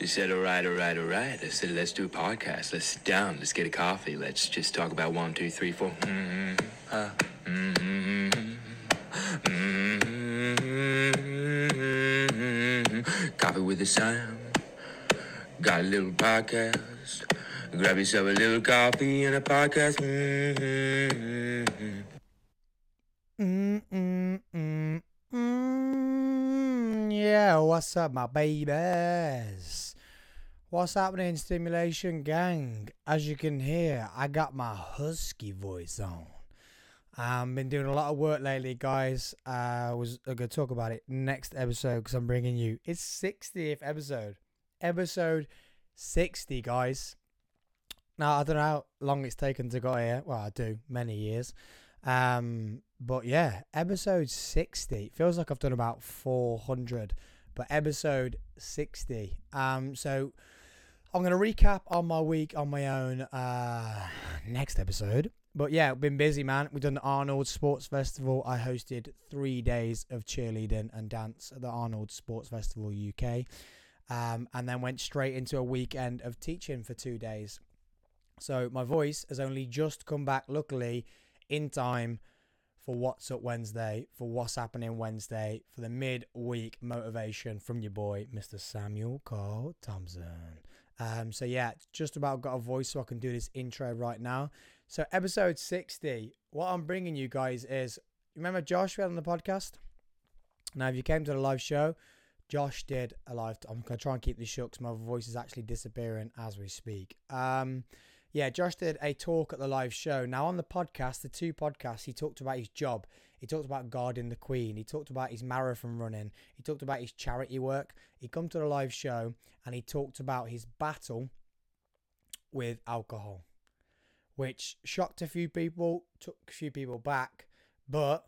He said, all right, all right, all right. I said, let's do a podcast. Let's sit down. Let's get a coffee. Let's just talk about one, two, three, four. Mm-hmm. Uh, mm-hmm. Mm-hmm. Coffee with the Sam. Got a little podcast. Grab yourself a little coffee and a podcast. Mm-hmm. Mm, mm, mm, mm. Yeah, what's up, my babies? What's happening, Stimulation Gang? As you can hear, I got my husky voice on. I've been doing a lot of work lately, guys. I was going to talk about it next episode because I'm bringing you it's 60th episode, episode 60, guys. Now I don't know how long it's taken to get here. Well, I do many years. Um, but yeah, episode 60 feels like I've done about 400, but episode 60. Um, so I'm going to recap on my week on my own uh, next episode. But yeah, been busy, man. We've done the Arnold Sports Festival. I hosted three days of cheerleading and dance at the Arnold Sports Festival UK. Um, and then went straight into a weekend of teaching for two days. So my voice has only just come back, luckily, in time for What's Up Wednesday, for What's Happening Wednesday, for the mid-week motivation from your boy, Mr. Samuel Carl Thompson. Um, so yeah, just about got a voice so I can do this intro right now. So episode 60, what I'm bringing you guys is, remember Josh we had on the podcast? Now, if you came to the live show, Josh did a live. I'm gonna try and keep this short because my voice is actually disappearing as we speak. Um, yeah, Josh did a talk at the live show. Now on the podcast, the two podcasts, he talked about his job. He talked about guarding the Queen. He talked about his marathon running. He talked about his charity work. He come to the live show and he talked about his battle with alcohol, which shocked a few people, took a few people back, but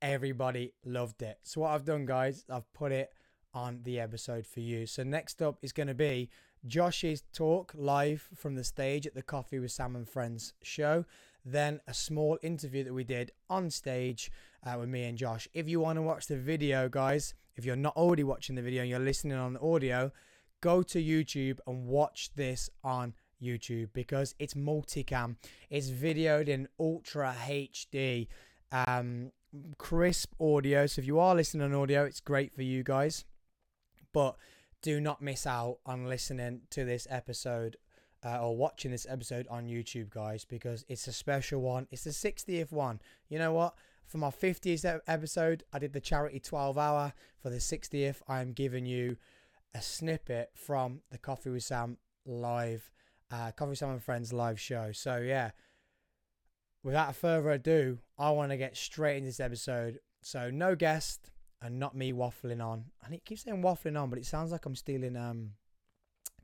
everybody loved it. So what I've done, guys, I've put it on the episode for you. So next up is going to be Josh's talk live from the stage at the Coffee with Sam and Friends show. Then a small interview that we did on stage uh, with me and Josh. If you want to watch the video, guys, if you're not already watching the video and you're listening on the audio, go to YouTube and watch this on YouTube because it's multicam. It's videoed in ultra HD, um, crisp audio. So if you are listening on audio, it's great for you guys. But do not miss out on listening to this episode uh, or watching this episode on YouTube, guys, because it's a special one. It's the 60th one. You know what? For my 50th episode, I did the charity 12 hour. For the 60th, I'm giving you a snippet from the Coffee with Sam live, uh, Coffee with Sam and Friends live show. So, yeah, without further ado, I want to get straight into this episode. So, no guest and not me waffling on. And it keeps saying waffling on, but it sounds like I'm stealing um,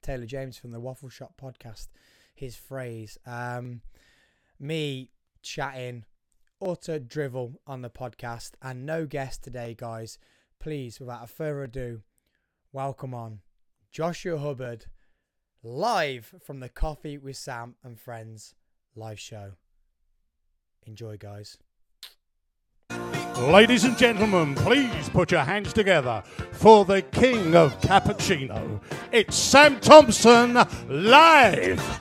Taylor James from the Waffle Shop podcast, his phrase. Um, me chatting, utter drivel on the podcast, and no guest today, guys. Please, without a further ado, welcome on Joshua Hubbard live from the Coffee with Sam and Friends live show. Enjoy, guys. Ladies and gentlemen, please put your hands together for the king of cappuccino. It's Sam Thompson live.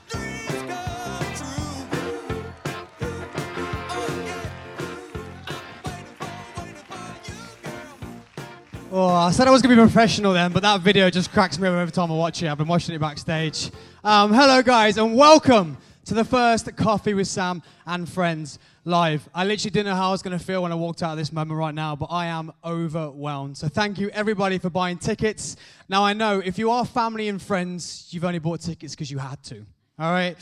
Oh, I said I was going to be professional then, but that video just cracks me up every time I watch it. I've been watching it backstage. Um, hello, guys, and welcome to the first Coffee with Sam and Friends live. I literally didn't know how I was going to feel when I walked out of this moment right now, but I am overwhelmed. So thank you, everybody, for buying tickets. Now, I know if you are family and friends, you've only bought tickets because you had to. All right?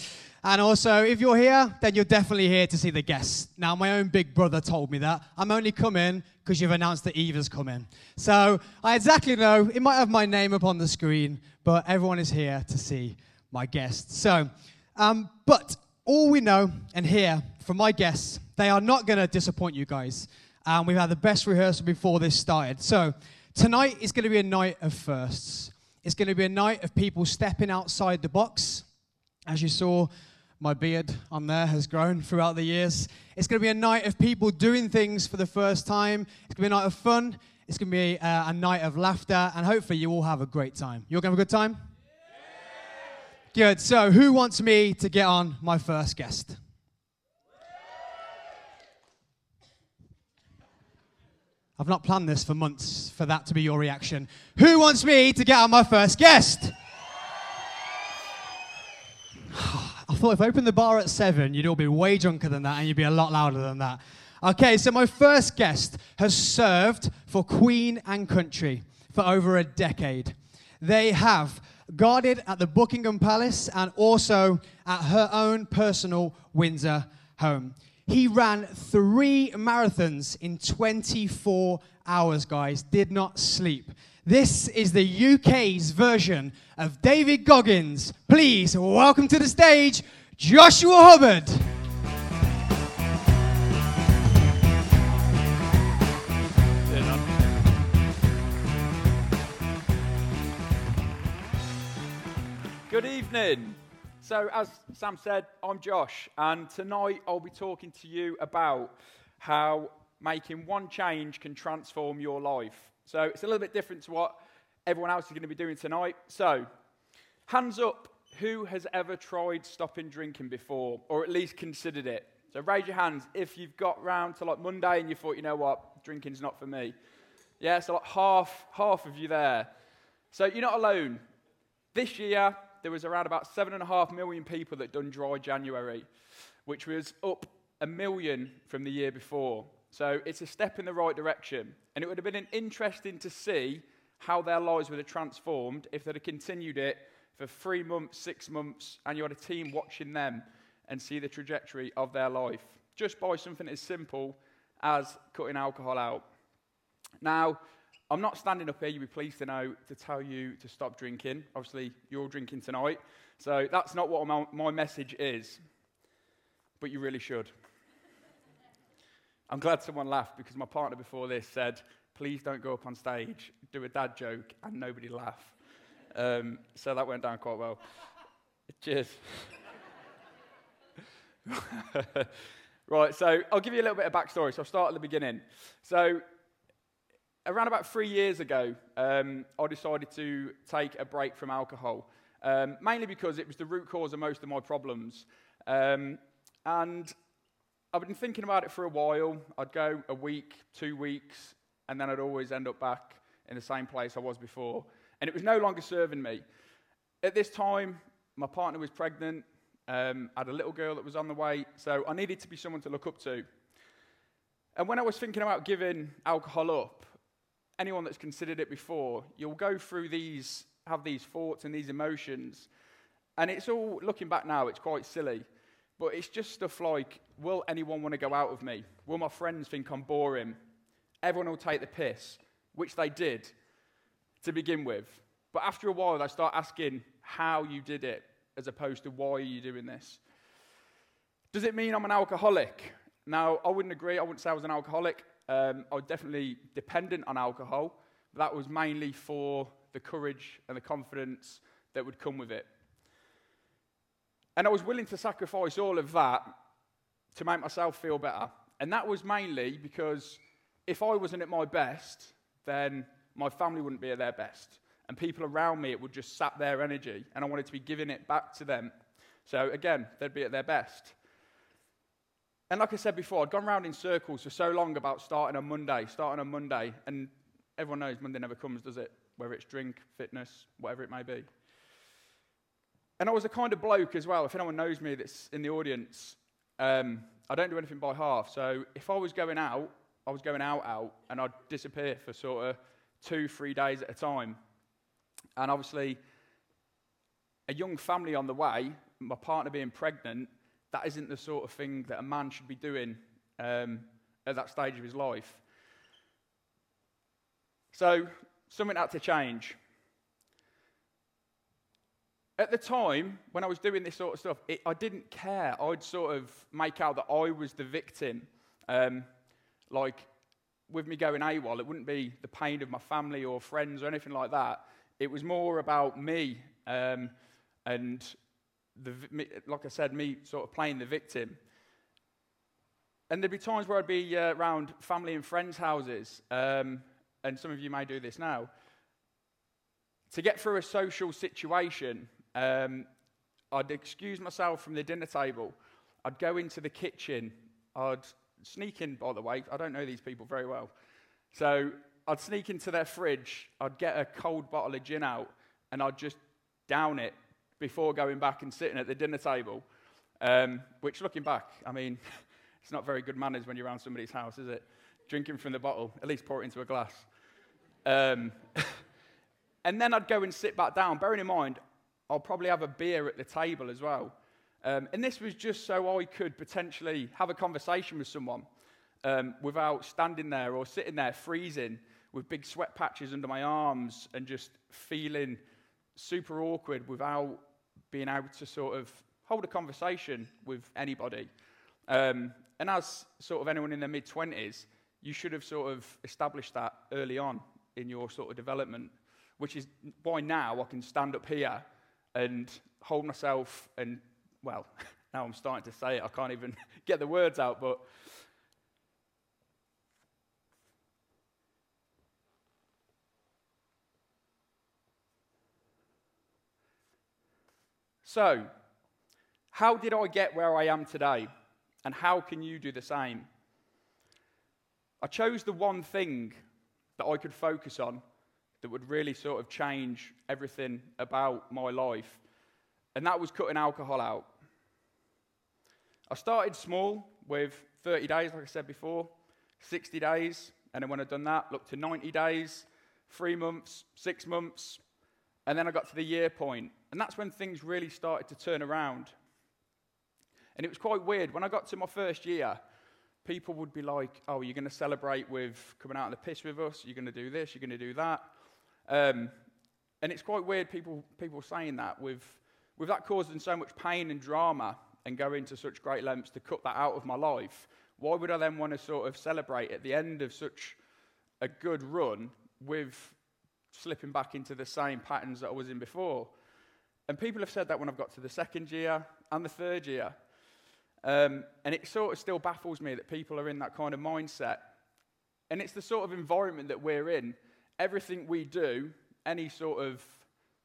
And also, if you're here, then you're definitely here to see the guests. Now, my own big brother told me that. I'm only coming because you've announced that Eva's coming. So I exactly know. It might have my name up on the screen, but everyone is here to see my guests. So, um, but all we know and hear from my guests, they are not going to disappoint you guys. Um, we've had the best rehearsal before this started. So tonight is going to be a night of firsts. It's going to be a night of people stepping outside the box. As you saw, my beard on there has grown throughout the years. It's going to be a night of people doing things for the first time. It's going to be a night of fun. It's going to be a, uh, a night of laughter, and hopefully you all have a great time. You're going to have a good time? Good. So, who wants me to get on my first guest? I've not planned this for months for that to be your reaction. Who wants me to get on my first guest? I thought if I opened the bar at seven, you'd all be way drunker than that and you'd be a lot louder than that. Okay, so my first guest has served for Queen and Country for over a decade. They have guarded at the Buckingham Palace and also at her own personal Windsor home. He ran three marathons in 24 hours, guys, did not sleep. This is the UK's version of David Goggins. Please welcome to the stage, Joshua Hubbard. Evening. So, as Sam said, I'm Josh, and tonight I'll be talking to you about how making one change can transform your life. So, it's a little bit different to what everyone else is going to be doing tonight. So, hands up, who has ever tried stopping drinking before, or at least considered it? So, raise your hands if you've got round to like Monday and you thought, you know what, drinking's not for me. Yeah, so like half, half of you there. So, you're not alone. This year, there was around about seven and a half million people that done dry January, which was up a million from the year before. So it's a step in the right direction. And it would have been interesting to see how their lives would have transformed if they'd have continued it for three months, six months, and you had a team watching them and see the trajectory of their life just by something as simple as cutting alcohol out. Now, I'm not standing up here, you'll be pleased to know, to tell you to stop drinking. Obviously, you're drinking tonight. So that's not what my, message is. But you really should. I'm glad someone laughed because my partner before this said, please don't go up on stage, do a dad joke, and nobody laugh. Um, so that went down quite well. Cheers. right, so I'll give you a little bit of backstory. So I'll start at the beginning. So around about three years ago, um, I decided to take a break from alcohol, um, mainly because it was the root cause of most of my problems. Um, and I've been thinking about it for a while. I'd go a week, two weeks, and then I'd always end up back in the same place I was before. And it was no longer serving me. At this time, my partner was pregnant, um, I had a little girl that was on the way, so I needed to be someone to look up to. And when I was thinking about giving alcohol up, anyone that's considered it before, you'll go through these, have these thoughts and these emotions. And it's all, looking back now, it's quite silly. But it's just stuff like, will anyone want to go out with me? Will my friends think I'm boring? Everyone will take the piss, which they did to begin with. But after a while, they start asking how you did it, as opposed to why are you doing this? Does it mean I'm an alcoholic? Now, I wouldn't agree. I wouldn't say I was an alcoholic. Um, I was definitely dependent on alcohol. But that was mainly for the courage and the confidence that would come with it. And I was willing to sacrifice all of that to make myself feel better. And that was mainly because if I wasn't at my best, then my family wouldn't be at their best. And people around me, it would just sap their energy. And I wanted to be giving it back to them. So again, they'd be at their best. And like I said before, I'd gone round in circles for so long about starting on Monday, starting on Monday, and everyone knows Monday never comes, does it? Whether it's drink, fitness, whatever it may be. And I was a kind of bloke as well. If anyone knows me that's in the audience, um, I don't do anything by half. So if I was going out, I was going out, out, and I'd disappear for sort of two, three days at a time. And obviously, a young family on the way, my partner being pregnant, that isn't the sort of thing that a man should be doing um, at that stage of his life. So, something had to change. At the time, when I was doing this sort of stuff, it, I didn't care. I'd sort of make out that I was the victim. Um, like, with me going AWOL, it wouldn't be the pain of my family or friends or anything like that. It was more about me um, and the, like I said, me sort of playing the victim. And there'd be times where I'd be uh, around family and friends' houses, um, and some of you may do this now. To get through a social situation, um, I'd excuse myself from the dinner table. I'd go into the kitchen. I'd sneak in, by the way. I don't know these people very well. So I'd sneak into their fridge. I'd get a cold bottle of gin out and I'd just down it before going back and sitting at the dinner table. Um, which, looking back, I mean, it's not very good manners when you're around somebody's house, is it? Drinking from the bottle, at least pour it into a glass. Um, and then I'd go and sit back down, bearing in mind, I'll probably have a beer at the table as well. Um, and this was just so I could potentially have a conversation with someone um, without standing there or sitting there freezing with big sweat patches under my arms and just feeling super awkward without being able to sort of hold a conversation with anybody. Um, and as sort of anyone in their mid 20s, you should have sort of established that early on in your sort of development, which is why now I can stand up here and hold myself and, well, now I'm starting to say it, I can't even get the words out, but So, how did I get where I am today? And how can you do the same? I chose the one thing that I could focus on that would really sort of change everything about my life, and that was cutting alcohol out. I started small with 30 days, like I said before, 60 days, and then when I'd done that, looked to 90 days, three months, six months, and then I got to the year point, and that's when things really started to turn around. And it was quite weird. When I got to my first year, people would be like, Oh, you're going to celebrate with coming out of the piss with us? You're going to do this? You're going to do that? Um, and it's quite weird, people, people saying that, with, with that causing so much pain and drama and going to such great lengths to cut that out of my life. Why would I then want to sort of celebrate at the end of such a good run with slipping back into the same patterns that I was in before? And people have said that when I've got to the second year and the third year. Um, and it sort of still baffles me that people are in that kind of mindset. And it's the sort of environment that we're in. Everything we do, any sort of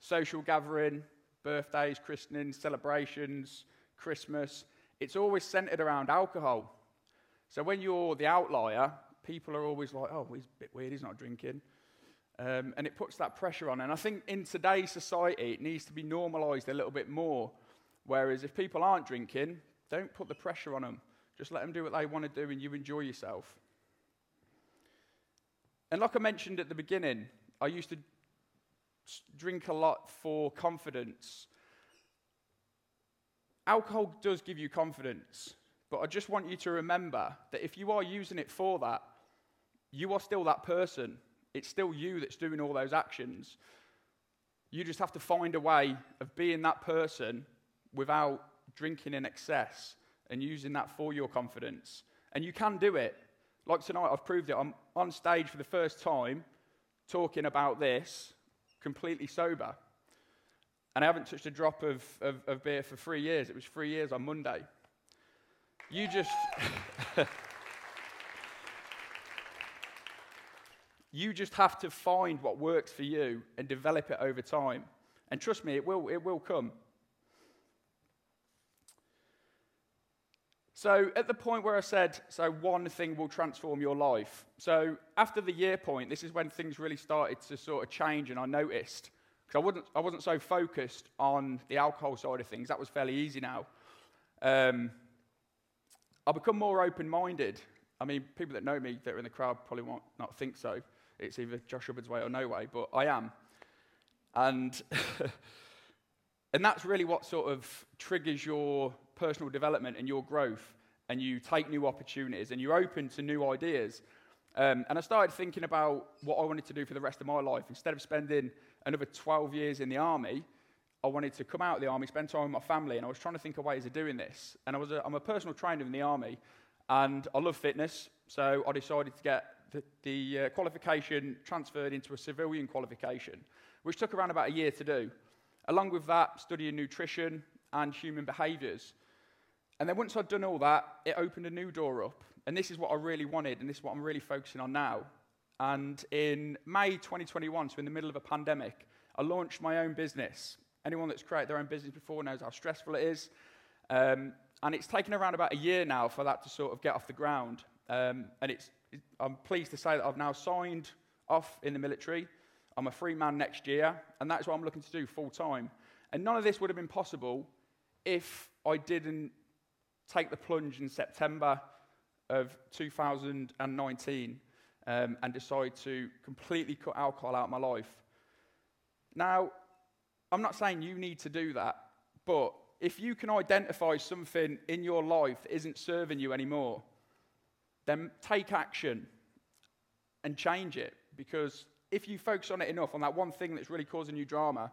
social gathering, birthdays, christenings, celebrations, Christmas, it's always centered around alcohol. So when you're the outlier, people are always like, oh, he's a bit weird, he's not drinking. Um, and it puts that pressure on. And I think in today's society, it needs to be normalized a little bit more. Whereas if people aren't drinking, don't put the pressure on them. Just let them do what they want to do and you enjoy yourself. And like I mentioned at the beginning, I used to drink a lot for confidence. Alcohol does give you confidence, but I just want you to remember that if you are using it for that, you are still that person. It's still you that's doing all those actions. You just have to find a way of being that person without drinking in excess and using that for your confidence. And you can do it. Like tonight, I've proved it. I'm on stage for the first time talking about this completely sober. And I haven't touched a drop of, of, of beer for three years. It was three years on Monday. You just. You just have to find what works for you and develop it over time. And trust me, it will, it will come. So, at the point where I said, so one thing will transform your life. So, after the year point, this is when things really started to sort of change, and I noticed. Because I wasn't, I wasn't so focused on the alcohol side of things, that was fairly easy now. Um, I become more open minded. I mean, people that know me that are in the crowd probably won't not think so. It's either Josh Hubbard's way or no way, but I am. And, and that's really what sort of triggers your personal development and your growth. And you take new opportunities and you're open to new ideas. Um, and I started thinking about what I wanted to do for the rest of my life. Instead of spending another 12 years in the army, I wanted to come out of the army, spend time with my family, and I was trying to think of ways of doing this. And I was a, I'm a personal trainer in the army, and I love fitness, so I decided to get the, the uh, qualification transferred into a civilian qualification, which took around about a year to do. Along with that, studying nutrition and human behaviours. And then once I'd done all that, it opened a new door up. And this is what I really wanted, and this is what I'm really focusing on now. And in May 2021, so in the middle of a pandemic, I launched my own business. Anyone that's created their own business before knows how stressful it is. Um, and it's taken around about a year now for that to sort of get off the ground. Um, and it's, it, I'm pleased to say that I've now signed off in the military. I'm a free man next year, and that's what I'm looking to do full time. And none of this would have been possible if I didn't take the plunge in September of 2019 um, and decide to completely cut alcohol out of my life. Now, I'm not saying you need to do that, but if you can identify something in your life that isn't serving you anymore, then take action and change it. Because if you focus on it enough, on that one thing that's really causing you drama,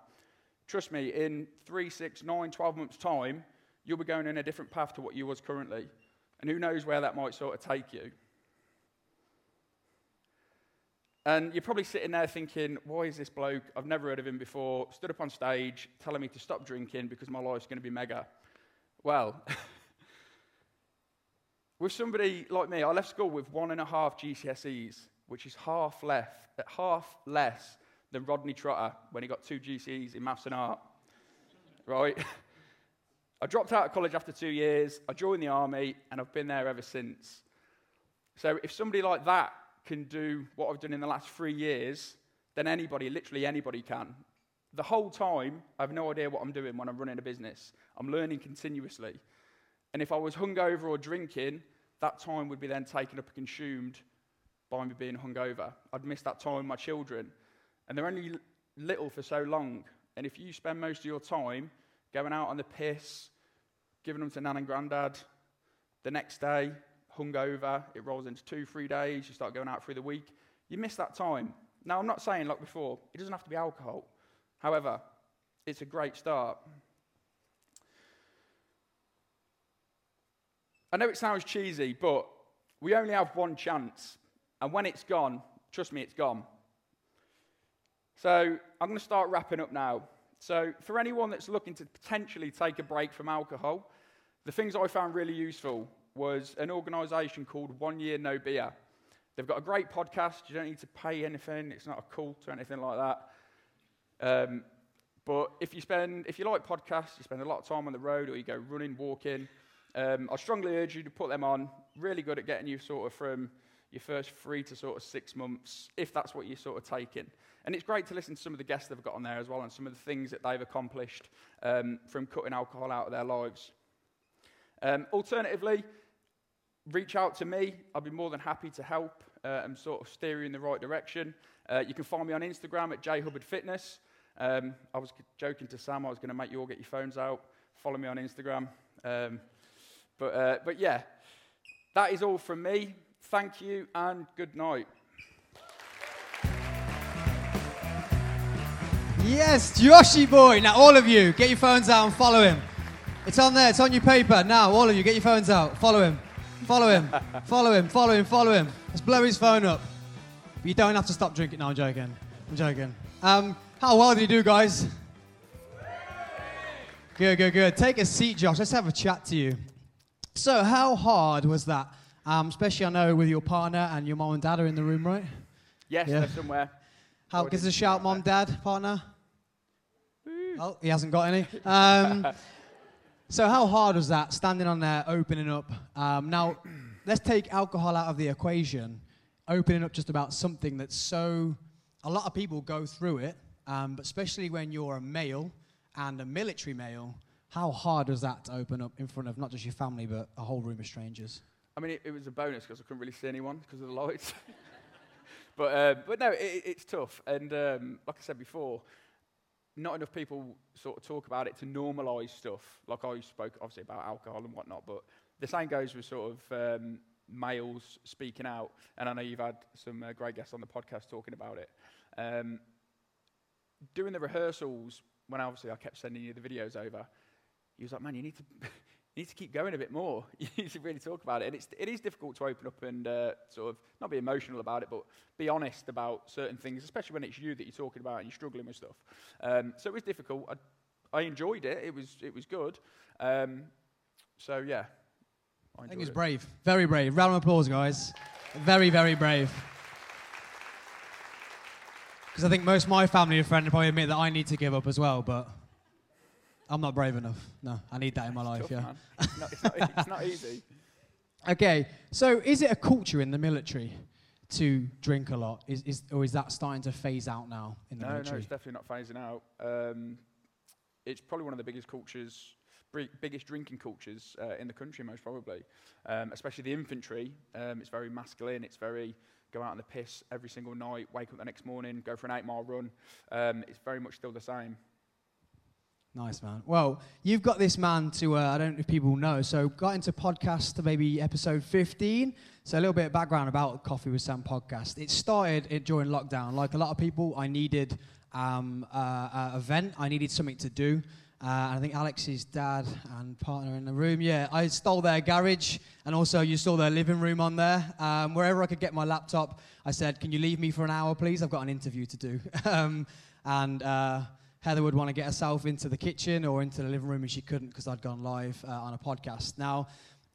trust me, in three, six, nine, 12 months' time, you'll be going in a different path to what you was currently. And who knows where that might sort of take you. And you're probably sitting there thinking, why is this bloke, I've never heard of him before, stood up on stage telling me to stop drinking because my life's going to be mega? Well, with somebody like me, I left school with one and a half GCSEs, which is half, left, half less than Rodney Trotter when he got two GCSEs in maths and art. right? I dropped out of college after two years, I joined the army, and I've been there ever since. So if somebody like that can do what I've done in the last three years, then anybody, literally anybody can. The whole time, I have no idea what I'm doing when I'm running a business. I'm learning continuously. And if I was hungover or drinking, that time would be then taken up and consumed by me being hungover. I'd miss that time with my children. And they're only little for so long. And if you spend most of your time going out on the piss, giving them to nan and granddad, the next day hungover, it rolls into two, three days, you start going out through the week, you miss that time. Now, I'm not saying, like before, it doesn't have to be alcohol. However, it's a great start. I know it sounds cheesy, but we only have one chance. And when it's gone, trust me, it's gone. So I'm going to start wrapping up now. So, for anyone that's looking to potentially take a break from alcohol, the things I found really useful was an organisation called One Year No Beer. They've got a great podcast. You don't need to pay anything. It's not a cult or anything like that. Um, but if you spend, if you like podcasts, you spend a lot of time on the road, or you go running, walking. Um, I strongly urge you to put them on. Really good at getting you sort of from your first three to sort of six months, if that's what you're sort of taking. And it's great to listen to some of the guests they've got on there as well, and some of the things that they've accomplished um, from cutting alcohol out of their lives. Um, alternatively, reach out to me. I'll be more than happy to help uh, and sort of steer you in the right direction. Uh, you can find me on Instagram at jhubbardfitness. Um, I was joking to Sam, I was going to make you all get your phones out. Follow me on Instagram. Um, but, uh, but yeah, that is all from me. Thank you and good night. Yes, Joshy boy. Now, all of you, get your phones out and follow him. It's on there, it's on your paper. Now, all of you, get your phones out. Follow him. Follow him. follow him. Follow him. Follow him. Let's blow his phone up. But you don't have to stop drinking. No, I'm joking. I'm joking. Um, how well did he do, guys? Good, good, good. Take a seat, Josh. Let's have a chat to you. So, how hard was that? Um, especially, I know, with your partner and your mom and dad are in the room, right? Yes, Yeah. they're somewhere. How, give us a shout, mom, dad, partner. Oh, he hasn't got any. Um, so, how hard was that standing on there, opening up? Um, now, let's take alcohol out of the equation, opening up just about something that's so. A lot of people go through it, um, but especially when you're a male and a military male, how hard was that to open up in front of not just your family, but a whole room of strangers? I mean, it, it was a bonus because I couldn't really see anyone because of the lights. but, uh, but no, it, it's tough. And um, like I said before, not enough people sort of talk about it to normalise stuff. Like I spoke obviously about alcohol and whatnot, but the same goes with sort of um, males speaking out. And I know you've had some uh, great guests on the podcast talking about it. Um, the rehearsals, when obviously I kept sending you the videos over, he was like, "Man, you need to." you need to keep going a bit more. You need to really talk about it. And it's, it is difficult to open up and uh, sort of not be emotional about it, but be honest about certain things, especially when it's you that you're talking about and you're struggling with stuff. Um, so it was difficult. I, I enjoyed it. It was, it was good. Um, so, yeah. I think he's brave. Very brave. Round of applause, guys. Very, very brave. Because I think most of my family and friends probably admit that I need to give up as well, but I'm not brave enough. No, I need that in my life. Tough, yeah. It's not, it's, not, it's not easy. Okay, so is it a culture in the military to drink a lot? Is, is, or is that starting to phase out now in the military? No, no, it's definitely not phasing out. Um, it's probably one of the biggest cultures, biggest drinking cultures uh, in the country, most probably. Um, especially the infantry. Um, it's very masculine. It's very go out on the piss every single night, wake up the next morning, go for an eight mile run. Um, it's very much still the same. Nice, man. Well, you've got this man to, uh, I don't know if people know, so got into podcast maybe episode 15. So a little bit of background about Coffee with Sam podcast. It started it during lockdown. Like a lot of people, I needed um, uh, event. I needed something to do. Uh, and I think Alex's dad and partner in the room, yeah, I stole their garage and also you saw their living room on there. Um, wherever I could get my laptop, I said, Can you leave me for an hour, please? I've got an interview to do. um, and uh, Heather would want to get herself into the kitchen or into the living room, and she couldn't because I'd gone live uh, on a podcast. Now,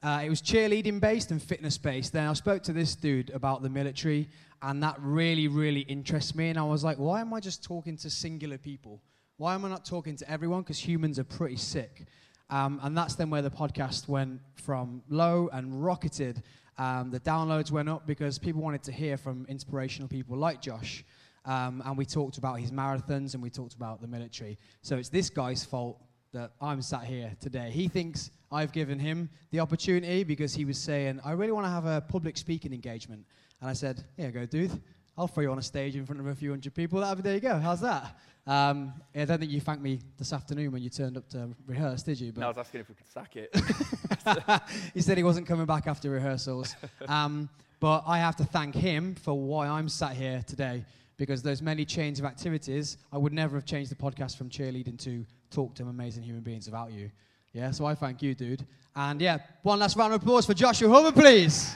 uh, it was cheerleading based and fitness based. Then I spoke to this dude about the military, and that really, really interests me. And I was like, why am I just talking to singular people? Why am I not talking to everyone? Because humans are pretty sick. Um, and that's then where the podcast went from low and rocketed. Um, the downloads went up because people wanted to hear from inspirational people like Josh. Um, and we talked about his marathons and we talked about the military. So it's this guy's fault that I'm sat here today. He thinks I've given him the opportunity because he was saying, I really want to have a public speaking engagement. And I said, Here you go, dude. I'll throw you on a stage in front of a few hundred people. That'll be, there you go. How's that? Um, I don't think you thanked me this afternoon when you turned up to rehearse, did you? But No, I was asking if we could sack it. he said he wasn't coming back after rehearsals. Um, but I have to thank him for why I'm sat here today because those many chains of activities, I would never have changed the podcast from cheerleading to talk to amazing human beings without you. Yeah, so I thank you, dude. And yeah, one last round of applause for Joshua Hubbard, please.